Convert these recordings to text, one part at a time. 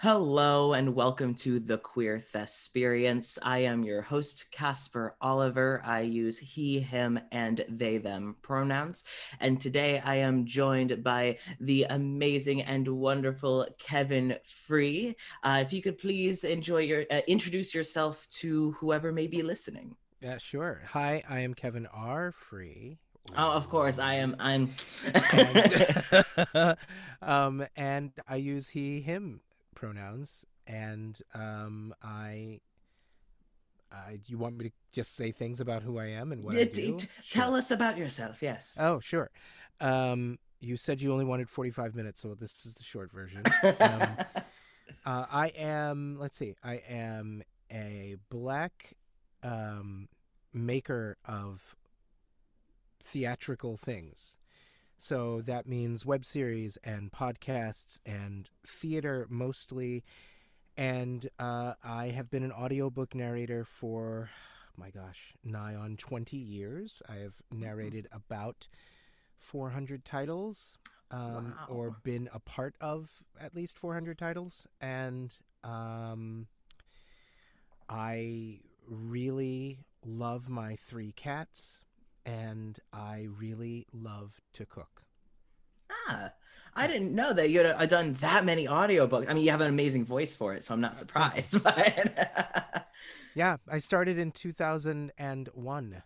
Hello and welcome to the Queer Thesperience. I am your host, Casper Oliver. I use he, him, and they, them pronouns. And today I am joined by the amazing and wonderful Kevin Free. Uh, if you could please enjoy your uh, introduce yourself to whoever may be listening. Yeah, sure. Hi, I am Kevin R. Free. Oh, of course, I am. I'm. and, um, and I use he, him pronouns, and um, I. Uh, you want me to just say things about who I am and what I do? Tell us about yourself. Yes. Oh, sure. Um, you said you only wanted forty-five minutes, so this is the short version. Um, uh, I am. Let's see. I am a black um, maker of theatrical things. So that means web series and podcasts and theater mostly. And uh, I have been an audiobook narrator for, my gosh, nigh on 20 years. I have narrated about 400 titles um, Wow. or been a part of at least 400 titles. And um, I really love my three cats and I really love to cook. Ah, I didn't know that you had uh, done that many audiobooks. I mean, you have an amazing voice for it, so I'm not surprised. But Yeah, I started in 2001.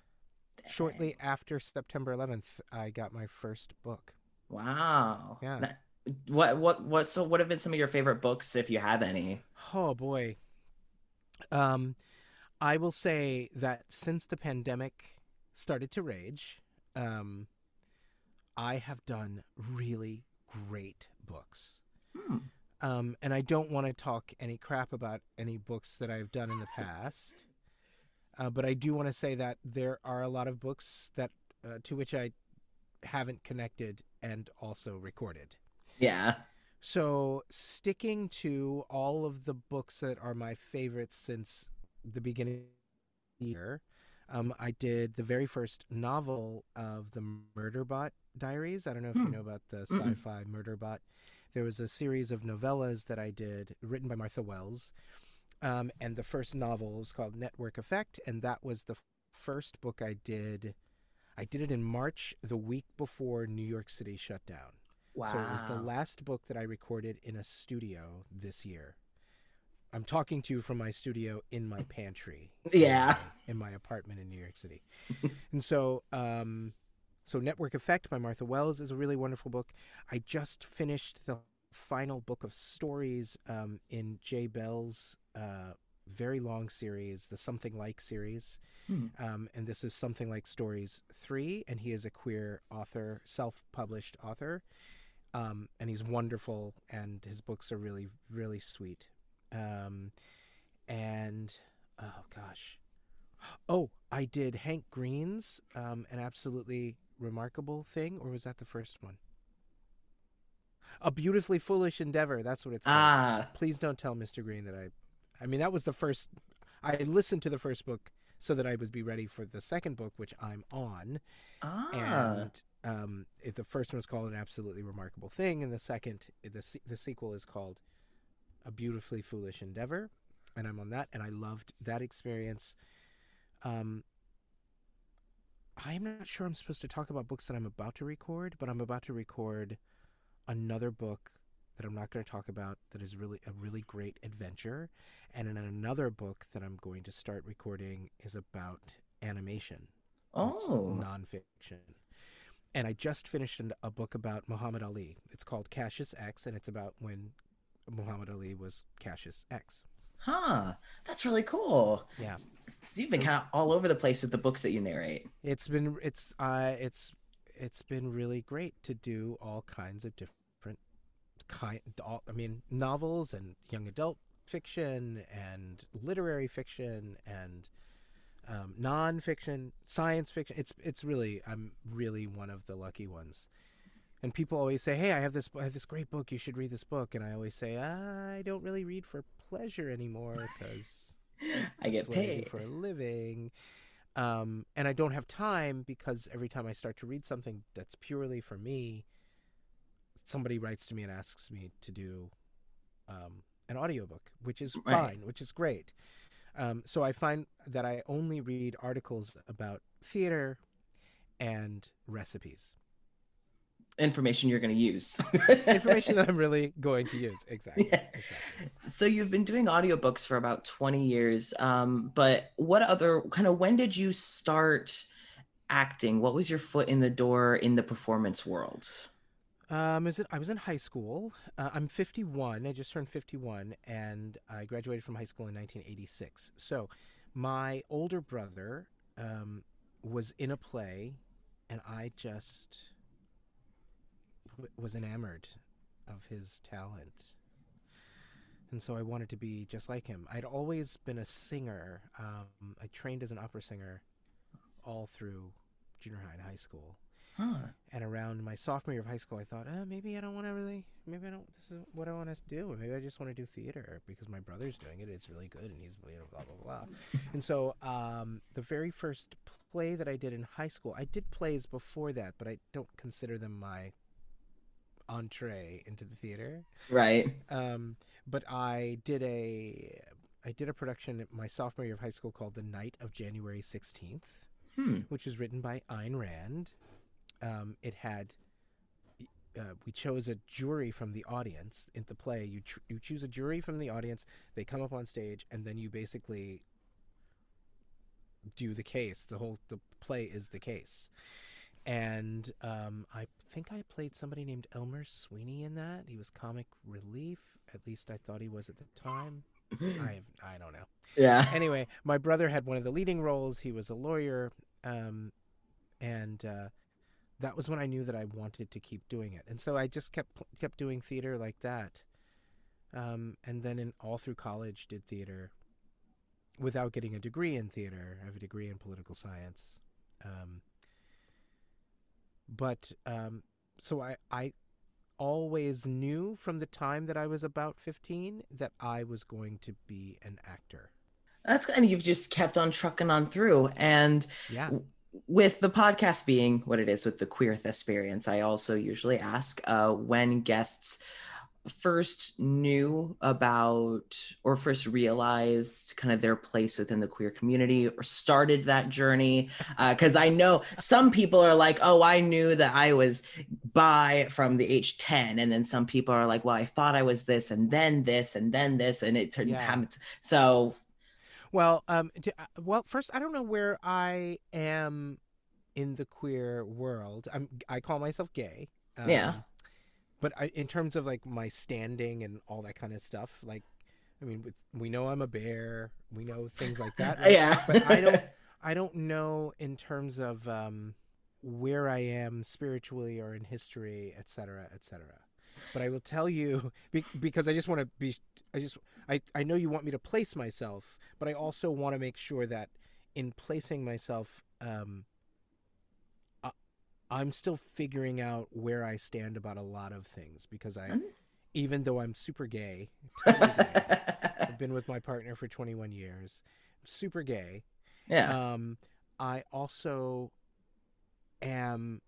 Shortly after September 11th, I got my first book. wow. Yeah. Na- What what what? So, what have been some of your favorite books, if you have any? Oh boy. Um I will say that since the pandemic started to rage, um I have done really great books. Hmm. Um, and I don't want to talk any crap about any books that I've done in the past. Uh, but I do want to say that there are a lot of books that uh, to which I haven't connected and also recorded. Yeah. So sticking to all of the books that are my favorites since the beginning of the year, um, I did the very first novel of the Murderbot Diaries. I don't know if you Hmm. know about the sci-fi Murderbot. There was a series of novellas that I did, written by Martha Wells, um, and the first novel was called Network Effect, and that was the first book I did. I did it in March, the week before New York City shut down. Wow. So it was the last book that I recorded in a studio this year. I'm talking to you from my studio in my pantry. Yeah. In my apartment in New York City. and so um so Network Effect by Martha Wells is a really wonderful book. I just finished the final book of stories um in Jay Bell's uh very long series, the Something Like series. Hmm. Um, and this is Something Like Stories 3, and he is a queer author, self published author um, and he's wonderful, and his books are really, really sweet. Um, and oh gosh, oh, I did Hank Green's um, an absolutely remarkable thing, or was that the first one? A beautifully foolish endeavor. That's what it's called. Ah. Please don't tell Mr. Green that I. I mean, that was the first. I listened to the first book so that I would be ready for the second book, which I'm on Ah. and um, if the first one was called an absolutely remarkable thing, and the second, the the sequel is called a beautifully foolish endeavor, and I'm on that, and I loved that experience. Um, I'm not sure I'm supposed to talk about books that I'm about to record, but I'm about to record another book that I'm not going to talk about that is really a really great adventure, and in another book that I'm going to start recording is about animation. Oh. nonfiction. And I just finished a book about Muhammad Ali. It's called Cassius X, and it's about when Muhammad Ali was Cassius X. Huh. That's really cool. Yeah, So you've been kind of all over the place with the books that you narrate. it's been it's uh it's it's been really great to do all kinds of different kind. All, I mean, novels and young adult fiction and literary fiction and um, nonfiction, science fiction. It's it's really I'm really one of the lucky ones. And people always say, "Hey, I have this I have this great book. You should read this book." And I always say, "I don't really read for pleasure anymore because I get what I paid. for a living." Um, and I don't have time because every time I start to read something that's purely for me, somebody writes to me and asks me to do um, an audiobook, which is Right. fine, which is great. Um, so I find that I only read articles about theater and recipes, Information you're going to use. information that I'm really going to use. Exactly. Yeah. exactly. So you've been doing audiobooks for about 20 years. Um, but what other kind of when did you start acting? What was your foot in the door in the performance world? Um, is it? I was in high school. Uh, I'm 51. I just turned 51, and I graduated from high school in 1986. So, my older brother um, was in a play, and I just w- was enamored of his talent, and so I wanted to be just like him. I'd always been a singer. Um, I trained as an opera singer all through junior high and high school. Huh. And around my sophomore year of high school, I thought, uh, maybe I don't want to really, maybe I don't, this is what I want to do. Maybe I just want to do theater because my brother's doing it. It's really good and he's, you know, blah, blah, blah. and so um, the very first play that I did in high school, I did plays before that, but I don't consider them my entree into the theater. Right. Um, but I did a, I did a production my sophomore year of high school called The Night of January 16th Hmm. which was written by Ayn Rand. Um, it had uh, we chose a jury from the audience in the play. You tr- you choose a jury from the audience. They come up on stage, and then you basically do the case. The whole the play is the case. And um, I think I played somebody named Elmer Sweeney in that. He was comic relief. At least I thought he was at the time. I I don't know Yeah. anyway, my brother had one of the leading roles. He was a lawyer, um, and uh, that was when I knew that I wanted to keep doing it. And so I just kept kept doing theater like that, um, and then in all through college did theater without getting a degree in theater. I have a degree in political science, um, but um, so I I always knew from the time that I was about 15 that I was going to be an actor. That's and you've just kept on trucking on through. And Yeah. with the podcast being what it is with the queer experience, I also usually ask uh, when guests first knew about or first realized kind of their place within the queer community or started that journey because i know some people are like oh i knew that i was bi from the age 10 and then some people are like well i thought i was this and then this and then this and it turned Yeah. happened so Well, um, uh, well, first, I don't know where I am in the queer world. I'm, I call myself gay. Um, Yeah. But I, in terms of like my standing and all that kind of stuff, like, I mean, with- we know I'm a bear. We know things like that. right? yeah But I don't, I don't know in terms of um, where I am spiritually or in history, et cetera, et cetera. But I will tell you be, because I just want to be. I just I I know you want me to place myself, but I also want to make sure that in placing myself, um, I'm still figuring out where I stand about a lot of things because I, Mm. even though I'm super gay, totally gay, I've been with my partner for 21 years, super gay. yeah Um, I also am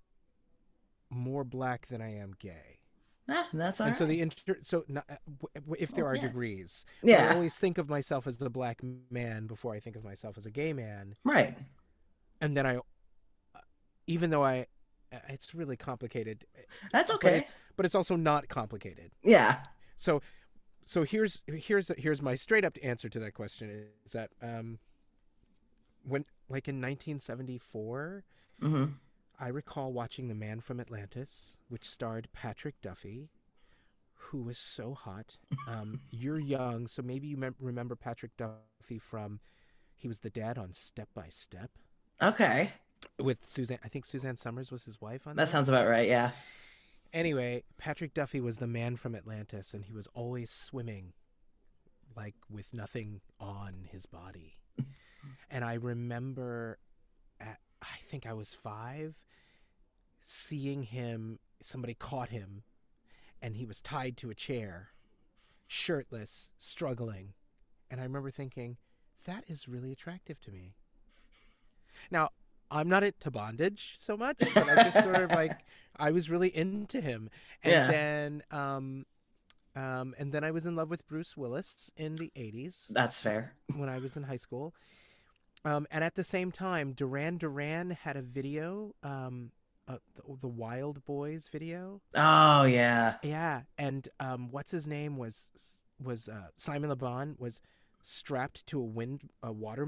more black than I am gay. Ah, that's all and so the inter- so not, uh, if there Oh, are yeah. degrees, yeah. I always think of myself as a black man before I think of myself as a gay man, right and then I, uh, even though I, it's really complicated. that's But okay it's but it's also not complicated. yeah So, so here's here's here's my straight up answer to that question is that um, when like in 1974, hmm I recall watching The Man from Atlantis, which starred Patrick Duffy, who was so hot. Um, you're young, so maybe you mem- remember Patrick Duffy from. He was the dad on Step by Step okay with Suzanne. I think Suzanne Somers was his wife on that that. sounds about right yeah Anyway, Patrick Duffy was the man from Atlantis, and he was always swimming, like with nothing on his body. and I remember, at, I think I was five, seeing him. Somebody caught him, and he was tied to a chair, shirtless, struggling. And I remember thinking, that is really attractive to me. Now, I'm not into bondage so much, but I just sort of like I was really into him. And Yeah. then um Um, and then I was in love with Bruce Willis in the 80s That's fair. when I was in high school. Um, and at the same time, Duran Duran had a video, um, uh, the, the Wild Boys video. Oh yeah. Yeah, and um, what's his name was was uh, Simon LeBon was strapped to a wind a water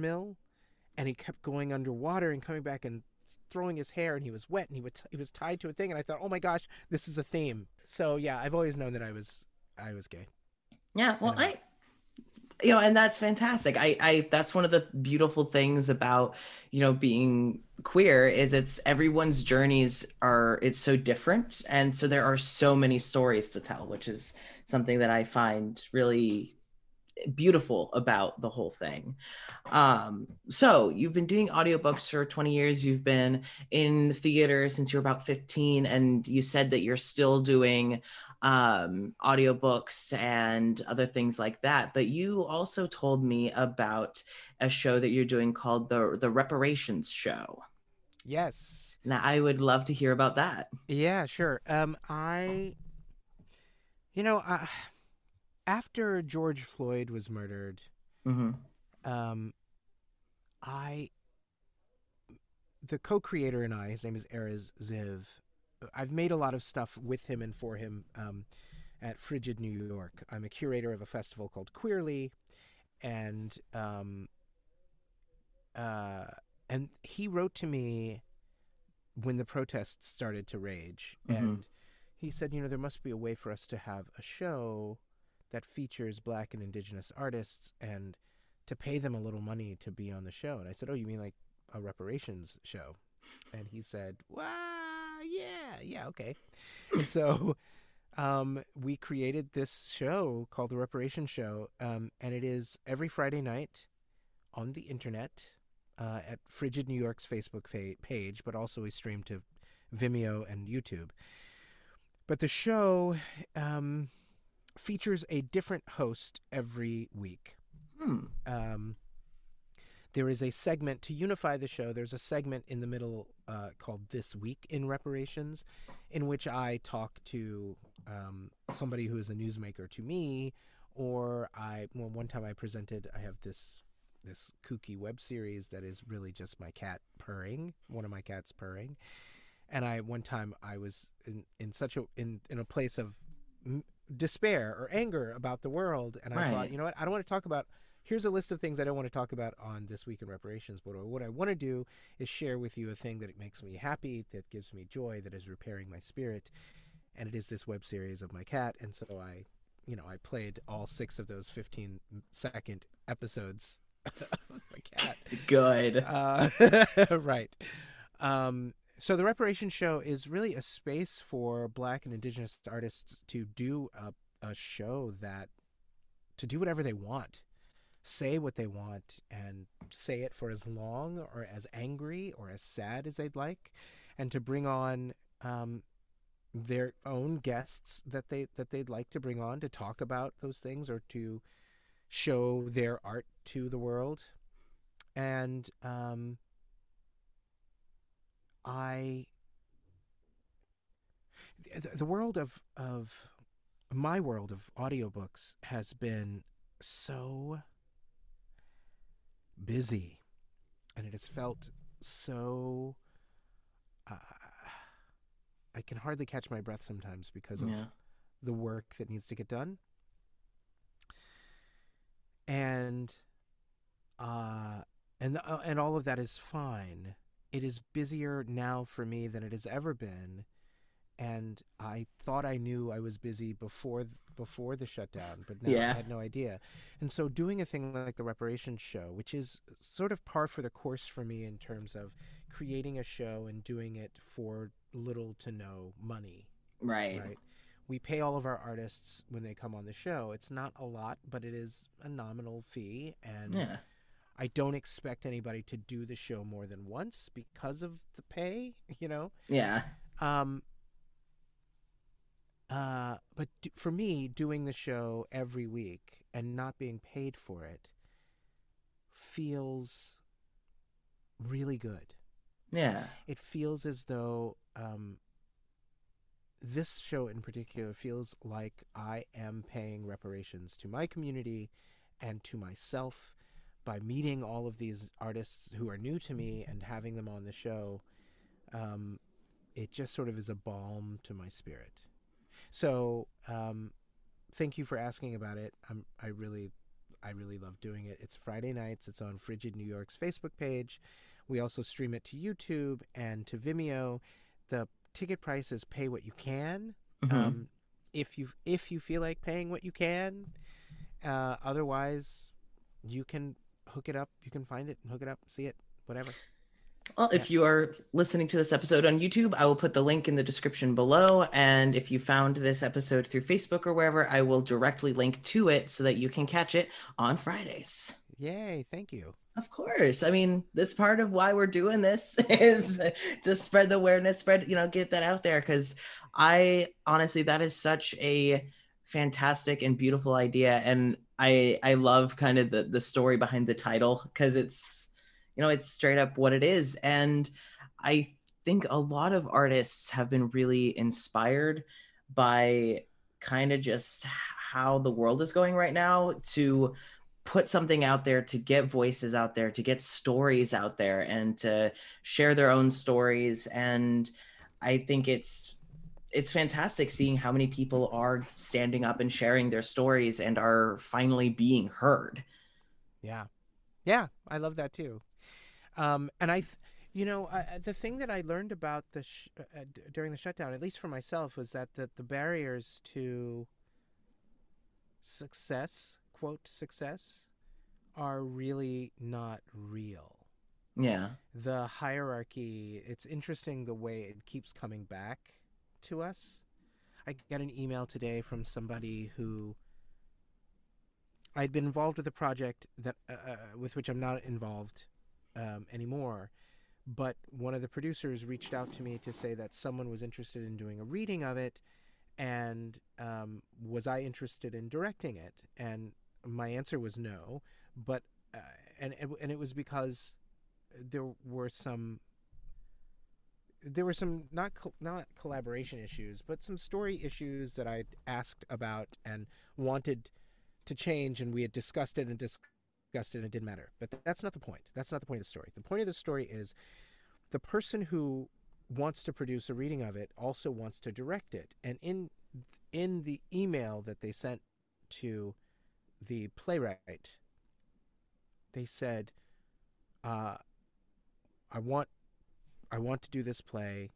and he kept going underwater and coming back and throwing his hair, and he was wet, and he was he was tied to a thing, and I thought, oh my gosh, this is a theme. So yeah, I've always known that I was I was gay. Yeah. Well. I, you know, and that's fantastic. I, I, that's one of the beautiful things about, you know, being queer is it's everyone's journeys are, it's so different. And so there are so many stories to tell, which is something that I find really beautiful about the whole thing. Um, so you've been doing audiobooks for 20 years. You've been in theater since you were about 15, and you said that you're still doing um audiobooks and other things like that but you also told me about a show that you're doing called the the reparations show Yes. now i would love to hear about that Yeah, sure. Um, I, you know, uh, after George Floyd was murdered, hmm um, I, the co-creator and I, his name is Erez Ziv. I've made a lot of stuff with him and for him um, at Frigid New York. I'm a curator of a festival called Queerly, and um, uh, and he wrote to me when the protests started to rage, Mhm. and he said, you know, there must be a way for us to have a show that features Black and Indigenous artists and to pay them a little money to be on the show. And I said, oh, you mean like a reparations show? And he said, well, yeah, yeah, okay. and so um, we created this show called the Reparation Show, um, and it is every Friday night on the internet uh, at Frigid New York's Facebook fa- page, but also is stream to Vimeo and YouTube. But the show um, features a different host every week hmm. um, there is a segment to unify the show. There's a segment in the middle uh, called "This Week in Reparations," in which I talk to um, somebody who is a newsmaker to me, or I. Well, one time I presented. I have this this kooky web series that is really just my cat purring, one of my cats purring, and I one time I was in in such a in in a place of despair or anger about the world, and I thought, you know what, I don't want to talk about here's a list of things I don't want to talk about on this week in reparations. But what I want to do is share with you a thing that makes me happy, that gives me joy, that is repairing my spirit, and it is this web series of my cat. And so I, you know, I played all six of those 15 second episodes of my cat. good Uh, right. Um, so the reparation show is really a space for Black and Indigenous artists to do a, a show that to do whatever they want, say what they want, and say it for as long or as angry or as sad as they'd like, and to bring on um, their own guests that they that they'd like to bring on to talk about those things or to show their art to the world. And um, I the, the world of of my world of audiobooks has been so busy and it has felt so uh, I can hardly catch my breath sometimes because of yeah the work that needs to get done. And uh and uh, and all of that is fine. It is busier now for me than it has ever been. And I thought I knew I was busy before before the shutdown, but now Yeah. I had no idea. And so doing a thing like the reparations show, which is sort of par for the course for me in terms of creating a show and doing it for little to no money right, right? We pay all of our artists when they come on the show. It's not a lot, but it is a nominal fee, and yeah I don't expect anybody to do the show more than once because of the pay, you know. yeah. Um, uh, but do, for me, doing the show every week and not being paid for it feels really good. Yeah. It feels as though um, this show in particular feels like I am paying reparations to my community and to myself by meeting all of these artists who are new to me and having them on the show. Um, it just sort of is a balm to my spirit. So, um, thank you for asking about it. I'm, I really, I really love doing it. It's Friday nights. It's on Frigid New York's Facebook page. We also stream it to YouTube and to Vimeo. The ticket price is pay what you can. Mhm. Um, if you if you feel like paying what you can, uh, otherwise you can hook it up. You can find it and hook it up, see it, whatever. Well, if you are listening to this episode on YouTube, I will put the link in the description below. And if you found this episode through Facebook or wherever, I will directly link to it so that you can catch it on Fridays. Yay! Thank you. Of course. I mean, this part of why we're doing this is to spread the awareness, spread, you know, get that out there. Cause I honestly, that is such a fantastic and beautiful idea. And I I love kind of the the story behind the title because it's you know, it's straight up what it is. And I think a lot of artists have been really inspired by kind of just how the world is going right now to put something out there to get voices out there to get stories out there and to share their own stories and i think it's it's fantastic seeing how many people are standing up and sharing their stories and are finally being heard Yeah, yeah, I love that too. Um, and I, th- you know, I, the thing that I learned about the sh- uh, uh, d- during the shutdown, at least for myself, was that the, the barriers to success, quote success, are really not real. yeah The hierarchy, it's interesting the way it keeps coming back to us. I got an email today from somebody who I'd been involved with a project that uh, uh, with which I'm not involved um, anymore. But one of the producers reached out to me to say that someone was interested in doing a reading of it, and um, was I interested in directing it? And my answer was no. But uh, and and and it was because there were some there were some not col- not collaboration issues, but some story issues that I'd asked about and wanted to change, and we had discussed it and discussed it, and it didn't matter. But th- that's not the point. That's not the point of the story. The point of the story is the person who wants to produce a reading of it also wants to direct it, and in in the email that they sent to the playwright, they said, uh, "I want I want to do this play,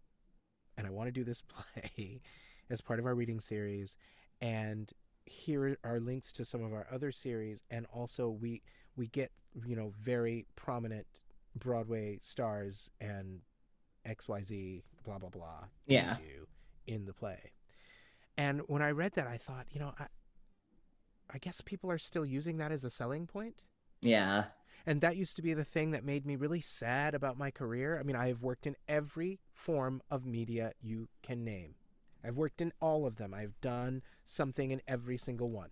and I want to do this play as part of our reading series, and here are links to some of our other series, and also we we get you know very prominent Broadway stars and X Y Z blah blah blah Yeah. in the play, and when I read that, I thought you know I I guess people are still using that as a selling point. yeah And that used to be the thing that made me really sad about my career. I mean, I have worked in every form of media you can name. I've worked in all of them. I've done something in every single one.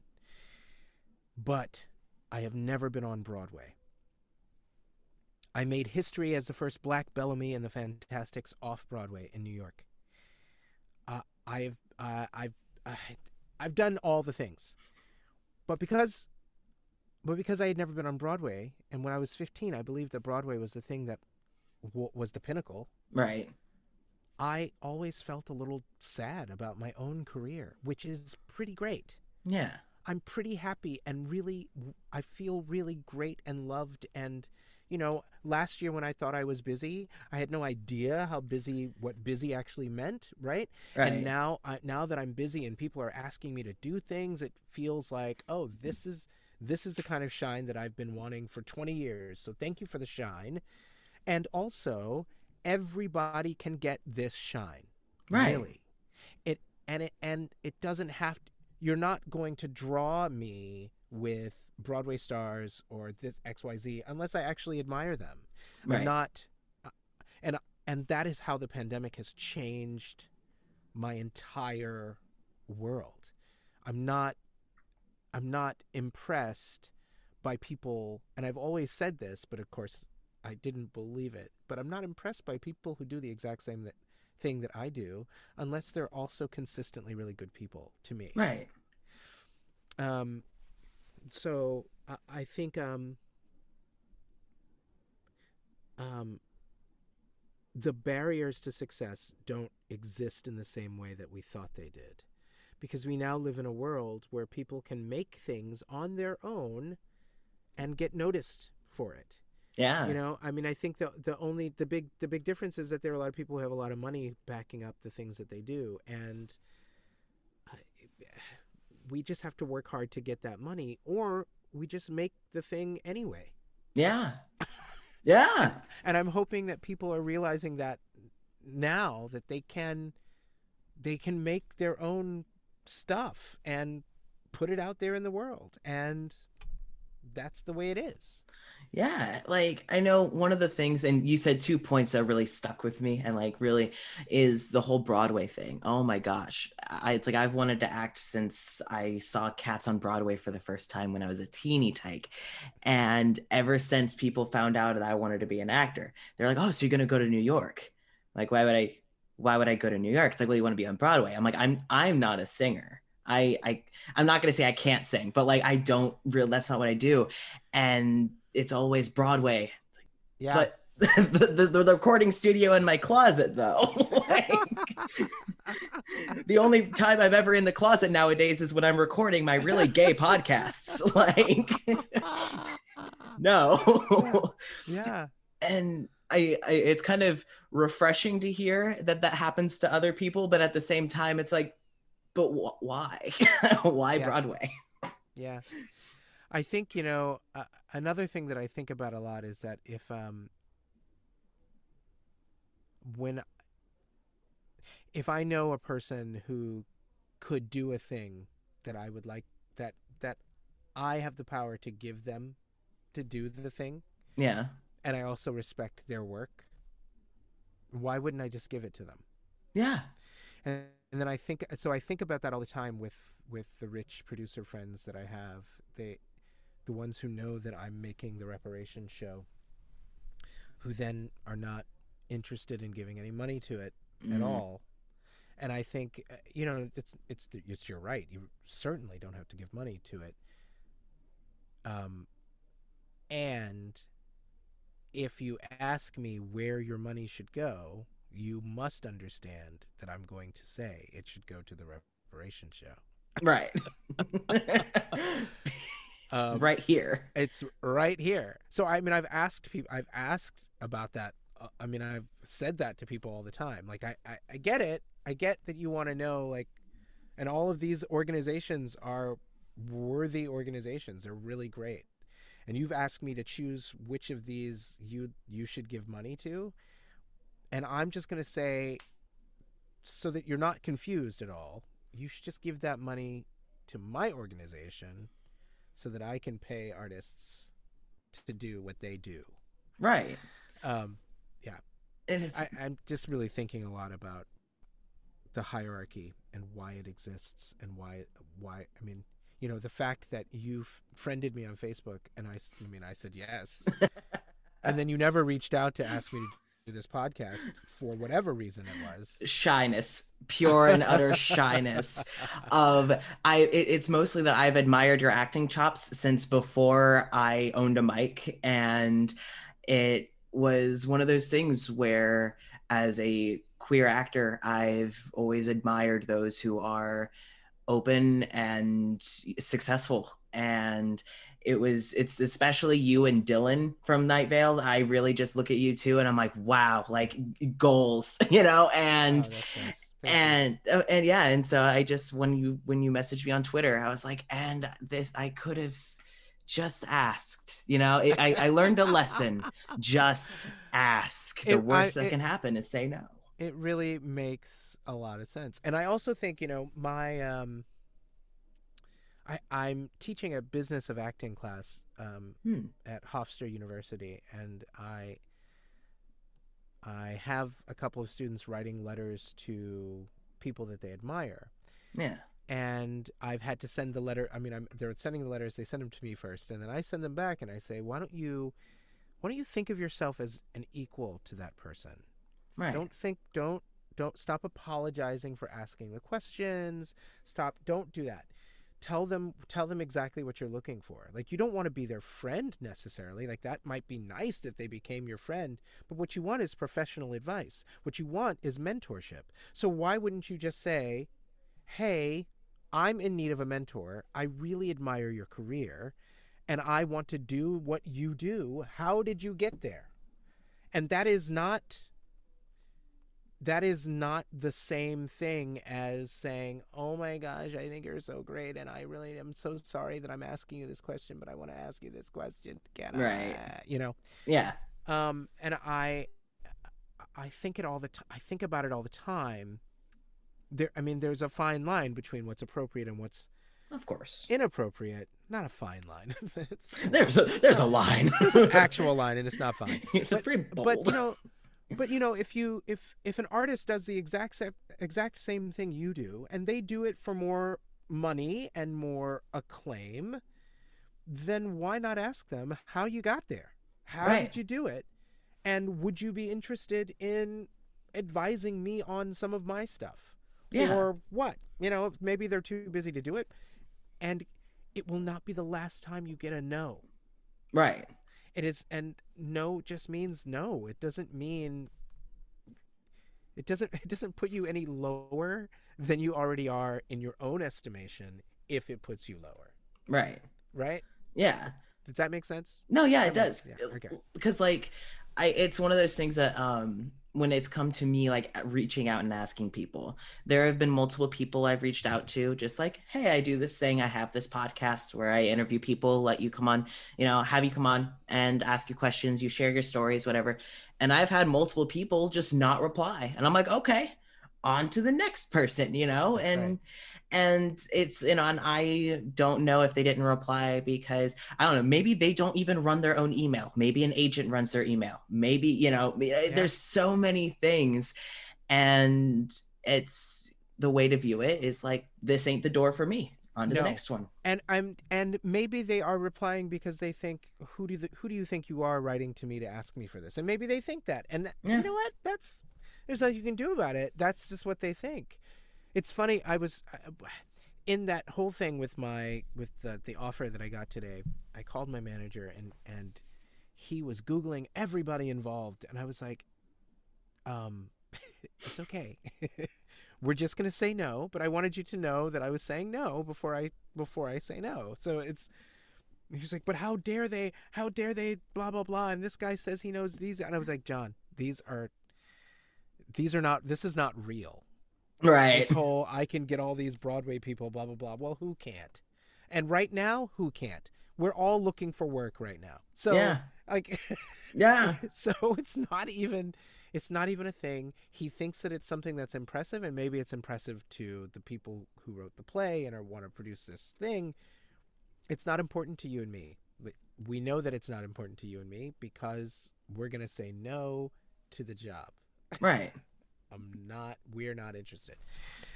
But I have never been on Broadway. I made history as the first black Bellamy in the Fantasticks off Broadway in New York. Uh, I've uh, I've uh, I've done all the things, but because but because I had never been on Broadway, and when I was 15, I believed that Broadway was the thing that w- was the pinnacle. right I always felt a little sad about my own career, which is pretty great. yeah I'm pretty happy and really, I feel really great and loved. And, you know, last year when I thought I was busy, I had no idea how busy, what busy actually meant, right? right And now, I, now that I'm busy and people are asking me to do things, it feels like, oh, this is this is the kind of shine that I've been wanting for 20 years. So thank you for the shine. And also, everybody can get this shine. Right. Really. It and it and it doesn't have to, you're not going to draw me with Broadway stars or this XYZ unless I actually admire them. right I'm not uh, and and that is how the pandemic has changed my entire world. I'm not I'm not impressed by people and I've always said this, but of course I didn't believe it. But I'm not impressed by people who do the exact same that, thing that I do unless they're also consistently really good people to me. Right. Um, so I, I think um, um, the barriers to success don't exist in the same way that we thought they did, because we now live in a world where people can make things on their own and get noticed for it. Yeah. You know, I mean, I think the the only the big the big difference is that there are a lot of people who have a lot of money backing up the things that they do, and we just have to work hard to get that money, or we just make the thing anyway. Yeah. Yeah. And I'm hoping that people are realizing that now that they can they can make their own stuff and put it out there in the world and that's the way it is. Yeah, like I know one of the things, and you said two points that really stuck with me, and like really is the whole Broadway thing. Oh my gosh, I, it's like I've wanted to act since I saw Cats on Broadway for the first time when I was a teeny tyke, and ever since people found out that I wanted to be an actor, they're like, "Oh, so you're gonna go to New York? Like, why would I? Why would I go to New York?" It's like, "Well, you want to be on Broadway." I'm like, "I'm I'm not a singer." I, I I'm not gonna say I can't sing, but like I don't really that's not what I do. And it's always Broadway. Yeah. But the, the, the recording studio in my closet though. like, the only time I'm ever in the closet nowadays is when I'm recording my really gay podcasts. Like no. yeah. And I, I it's kind of refreshing to hear that that happens to other people, but at the same time it's like but wh- why? why Yeah. Broadway? Yeah. I think, you know, uh, another thing that I think about a lot is that if um when if I know a person who could do a thing that I would like that that I have the power to give them to do the thing Yeah. And I also respect their work, why wouldn't I just give it to them? Yeah. and, and then I think so I think about that all the time with with the rich producer friends that I have they the ones who know that I'm making the reparation show who then are not interested in giving any money to it at Mhm. all and I think uh, you know it's it's it's your right you certainly don't have to give money to it um and if you ask me where your money should go you must understand that I'm going to say it should go to the reparation show. Right. It's Um, right here. It's right here. So I mean, I've asked people. I've asked about that. Uh, I mean, I've said that to people all the time. Like, I, I, I get it. I get that you want to know, like, and all of these organizations are worthy organizations. They're really great. And you've asked me to choose which of these you you should give money to, and I'm just going to say, so that you're not confused at all, you should just give that money to my organization so that I can pay artists to do what they do. Right. Um, And it's I, I'm just really thinking a lot about the hierarchy and why it exists and why why I mean you know the fact that you've friended me on Facebook and I, I mean I said yes. And then you never reached out to ask me to do this podcast for whatever reason it was. Shyness, pure and utter shyness. Of I, it, it's mostly that I've admired your acting chops since before I owned a mic, and it was one of those things where, as a queer actor, I've always admired those who are open and successful and it was it's especially you and Dylan from Night Vale. I really just look at you two and I'm like, wow, like goals, you know, and Oh, nice. You. and uh, and yeah, and so I just when you when you messaged me on Twitter, I was like, and this I could have just asked, you know, it, I I learned a lesson. Just ask. The It- worst I- that it- can happen is say no. It really makes a lot of sense and i also think you know my um I, I'm teaching a business of acting class um, Hmm. at Hofstra University, and I I have a couple of students writing letters to people that they admire, Yeah. and I've had to send the letter. I mean, I'm, they're sending the letters. They send them to me first, and then I send them back, and I say, "Why don't you, why don't you think of yourself as an equal to that person? Right. Don't think don't don't stop apologizing for asking the questions. Stop. Don't do that. Tell them tell them exactly what you're looking for. Like you don't want to be their friend necessarily. Like that might be nice if they became your friend, but what you want is professional advice. What you want is mentorship. So why wouldn't you just say, "Hey, I'm in need of a mentor. I really admire your career and I want to do what you do. How did you get there?" And that is not that is not the same thing as saying, "Oh my gosh, I think you're so great, and I really am so sorry that I'm asking you this question, but I want to ask you this question." Can right. I? You know. Yeah. Um, and I, I think it all the time. I think about it all the time. There, I mean, there's a fine line between what's appropriate and what's, of course, inappropriate. Not a fine line. there's a there's a line. there's an actual line, and it's not fine. it's but, pretty bold. but you know but you know if you if if an artist does the exact same exact same thing you do and they do it for more money and more acclaim then why not ask them how you got there how Right. did you do it and would you be interested in advising me on some of my stuff yeah. or what you know maybe they're too busy to do it and it will not be the last time you get a no right. It is, and no just means no. It doesn't mean. It doesn't. It doesn't put you any lower than you already are in your own estimation. If it puts you lower, Right. right? Yeah. Does that make sense? No, yeah, it does. yeah, okay. Because like I it's one of those things that um when it's come to me like reaching out and asking people, there have been multiple people I've reached out to just like, "Hey, I do this thing. I have this podcast where I interview people, let you come on, you know, have you come on and ask you questions, you share your stories, whatever." And I've had multiple people just not reply. And I'm like, "Okay, on to the next person," you know? That's and right. And it's you know and i don't know if they didn't reply because i don't know maybe they don't even run their own email maybe an agent runs their email maybe you know eh, there's so many things and it's the way to view it is like this ain't the door for me on to No. the next one And I'm, and maybe they are replying because they think, who do the, who do you think you are writing to me to ask me for this? And maybe they think that, and that, Yeah. you know what? That's there's nothing you can do about it. That's just what they think. It's funny. I was uh, in that whole thing with my with the, the offer that I got today. I called my manager and and he was googling everybody involved, and I was like, um, it's okay. We're just gonna say no, but I wanted you to know that I was saying no before I before I say no. So it's he was like, but how dare they? How dare they? Blah blah blah. And this guy says he knows these, and I was like, John, these are these are not. This is not real. Right This whole I can get all these Broadway people, blah blah blah. Well, who can't? And right now, who can't? We're all looking for work right now. So yeah like yeah so it's not even it's not even a thing he thinks that it's something that's impressive and maybe it's impressive to the people who wrote the play and are, want to produce this thing it's not important to you and me we know that it's not important to you and me because we're going to say no to the job right i'm not we're not interested.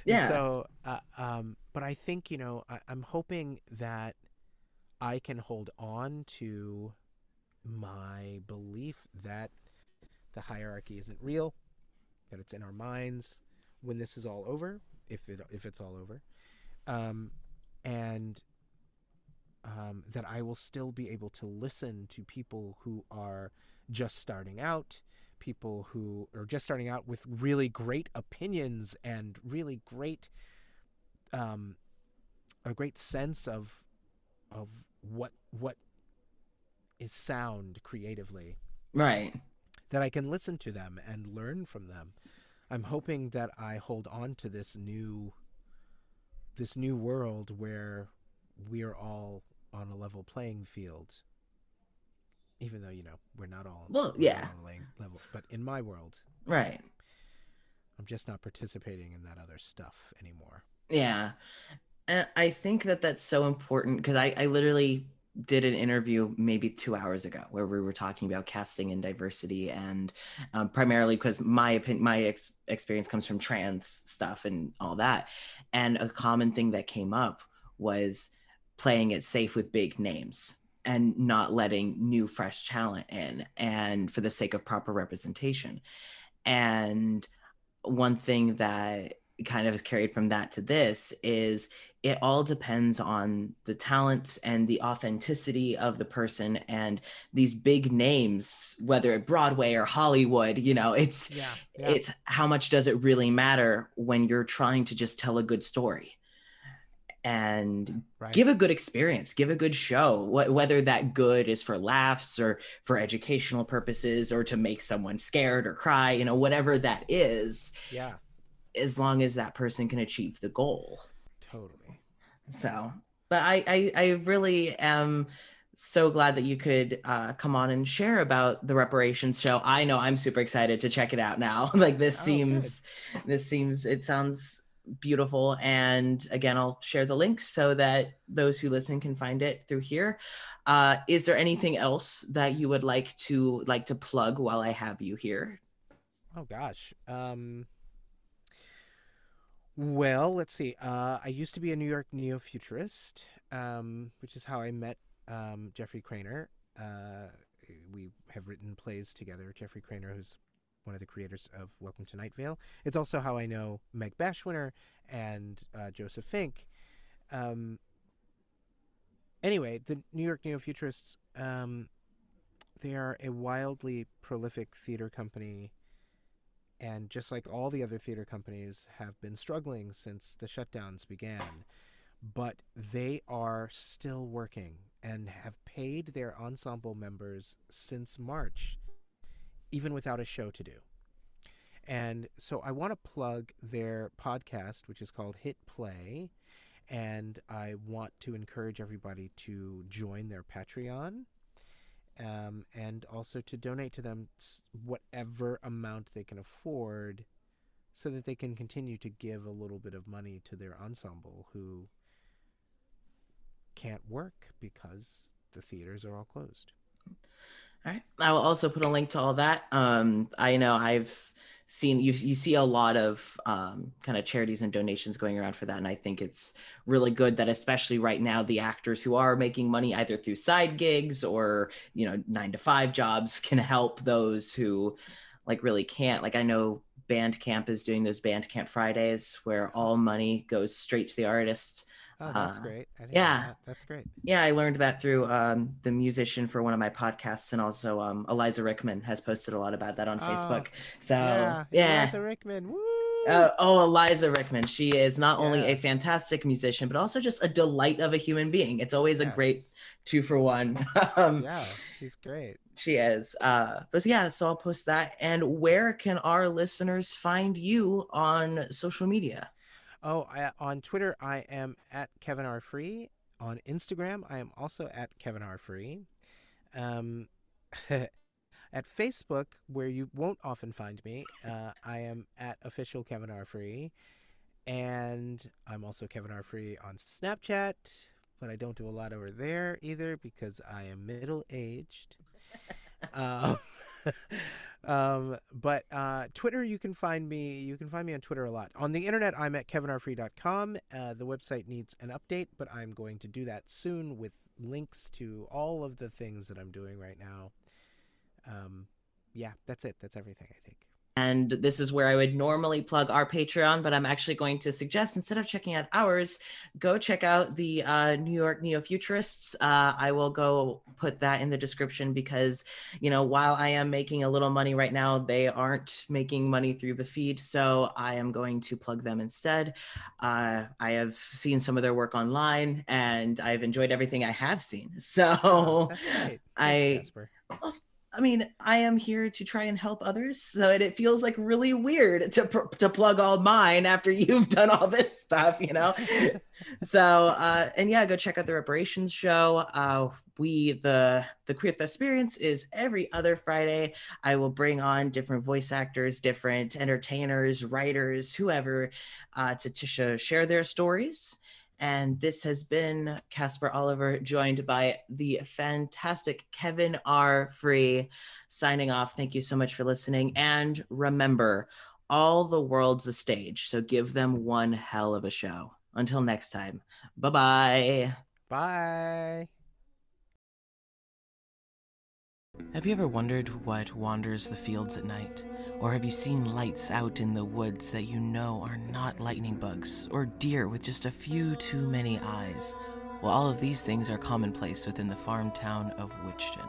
And yeah. so, uh, um, but I think you know, I, I'm hoping that I can hold on to my belief that the hierarchy isn't real, that it's in our minds when this is all over, if it if it's all over, um, and um, that I will still be able to listen to people who are just starting out, people who are just starting out with really great opinions and really great, um, a great sense of of what what is sound creatively right that I can listen to them and learn from them. I'm hoping that I hold on to this new this new world where we're all on a level playing field. Even though, you know, we're not all Well, yeah. level, but in my world, right I'm just not participating in that other stuff anymore. Yeah. And I think that that's so important because I, I literally did an interview maybe two hours ago where we were talking about casting and diversity and um, primarily because my opinion my ex- experience comes from trans stuff and all that and a common thing that came up was playing it safe with big names and not letting new fresh talent in and for the sake of proper representation and one thing that kind of is carried from that to this is it all depends on the talent and the authenticity of the person and these big names whether at broadway or hollywood you know it's yeah, yeah. it's how much does it really matter when you're trying to just tell a good story and right. give a good experience give a good show wh- whether that good is for laughs or for educational purposes or to make someone scared or cry you know whatever that is yeah as long as that person can achieve the goal. Totally. So, but I, I, I really am so glad that you could uh, come on and share about the reparations show. I know I'm super excited to check it out now. like this oh, seems, good. this seems, it sounds beautiful. And again, I'll share the link so that those who listen can find it through here. Uh, is there anything else that you would like to like to plug while I have you here? Oh gosh. Um, well, let's see. Uh, I used to be a New York neo futurist, um, which is how I met um, Jeffrey Cranor. Uh, we have written plays together. Jeffrey Cranor, who's one of the creators of Welcome to Night Vale. It's also how I know Meg Bashwiner and uh, Joseph Fink. Um, anyway, the New York Neo Futurists, um, they are a wildly prolific theater company and just like all the other theater companies have been struggling since the shutdowns began but they are still working and have paid their ensemble members since March even without a show to do and so I want to plug their podcast which is called Hit Play and I want to encourage everybody to join their Patreon um, and also to donate to them whatever amount they can afford so that they can continue to give a little bit of money to their ensemble who can't work because the theaters are all closed. All right. I will also put a link to all that. Um, I know I've seen you you see a lot of um, kind of charities and donations going around for that and i think it's really good that especially right now the actors who are making money either through side gigs or you know nine to five jobs can help those who like really can't like i know bandcamp is doing those bandcamp fridays where all money goes straight to the artist Oh, that's uh, great. yeah, that. that's great. Yeah, I learned that through um, the musician for one of my podcasts, and also um, Eliza Rickman has posted a lot about that on oh, Facebook. So yeah, yeah. Eliza Rickman. Woo! Uh, oh, Eliza Rickman. She is not yeah. only a fantastic musician, but also just a delight of a human being. It's always yes. a great two for one. um, yeah, she's great. She is. Uh, but yeah, so I'll post that. And where can our listeners find you on social media? Oh, I, on Twitter, I am at Kevin R. Free. On Instagram, I am also at Kevin R. Free. Um, at Facebook, where you won't often find me, uh, I am at official Kevin R. Free. And I'm also Kevin R. Free on Snapchat, but I don't do a lot over there either because I am middle aged. um, um, but uh, Twitter, you can find me. You can find me on Twitter a lot. On the internet, I'm at kevinrfree.com. Uh, the website needs an update, but I'm going to do that soon with links to all of the things that I'm doing right now. Um, yeah, that's it. That's everything. I think. And this is where I would normally plug our Patreon, but I'm actually going to suggest instead of checking out ours, go check out the uh, New York Neo Futurists. Uh, I will go put that in the description because, you know, while I am making a little money right now, they aren't making money through the feed. So I am going to plug them instead. Uh, I have seen some of their work online and I've enjoyed everything I have seen. So I. I mean, I am here to try and help others. So it, it feels like really weird to to plug all mine after you've done all this stuff, you know. so uh, and yeah, go check out the reparations show. Uh, we the the Queer Thesperience is every other Friday. I will bring on different voice actors, different entertainers, writers, whoever, uh, to to share their stories and this has been Casper Oliver, joined by the fantastic Kevin R. Free, signing off. Thank you so much for listening. And remember, all the world's a stage, so give them one hell of a show. Until next time, bye-bye. Bye. Have you ever wondered what wanders the fields at night? Or have you seen lights out in the woods that you know are not lightning bugs, or deer with just a few too many eyes? Well, all of these things are commonplace within the farm town of Witchton.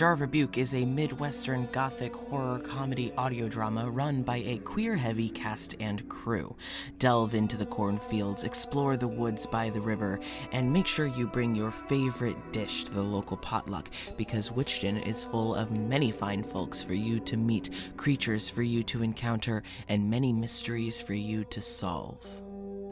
Jar of Rebuke is a Midwestern Gothic horror comedy audio drama run by a queer heavy cast and crew. Delve into the cornfields, explore the woods by the river, and make sure you bring your favorite dish to the local potluck because Witchton is full of many fine folks for you to meet, creatures for you to encounter, and many mysteries for you to solve.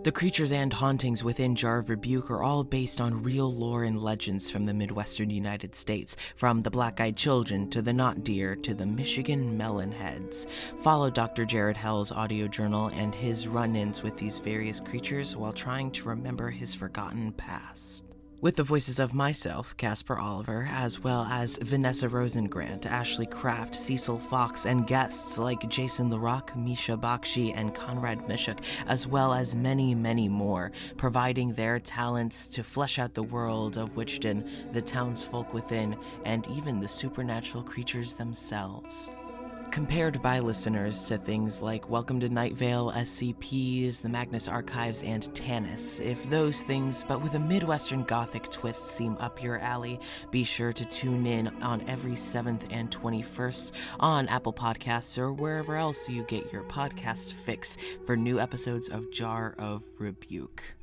The creatures and hauntings within Jar of Rebuke are all based on real lore and legends from the Midwestern United States, from the black eyed children to the not deer to the Michigan melon heads. Follow Dr. Jared Hell's audio journal and his run ins with these various creatures while trying to remember his forgotten past with the voices of myself, Casper Oliver, as well as Vanessa Rosengrant, Ashlee Craft, Cecil Fox, and guests like Jason LaRock, Misha Bakshi, and Conrad Mishuk, as well as many, many more, providing their talents to flesh out the world of Witchton, the townsfolk within, and even the supernatural creatures themselves compared by listeners to things like Welcome to Night Vale, SCPs, the Magnus Archives, and Tanis. If those things, but with a Midwestern Gothic twist, seem up your alley, be sure to tune in on every 7th and 21st on Apple Podcasts or wherever else you get your podcast fix for new episodes of Jar of Rebuke.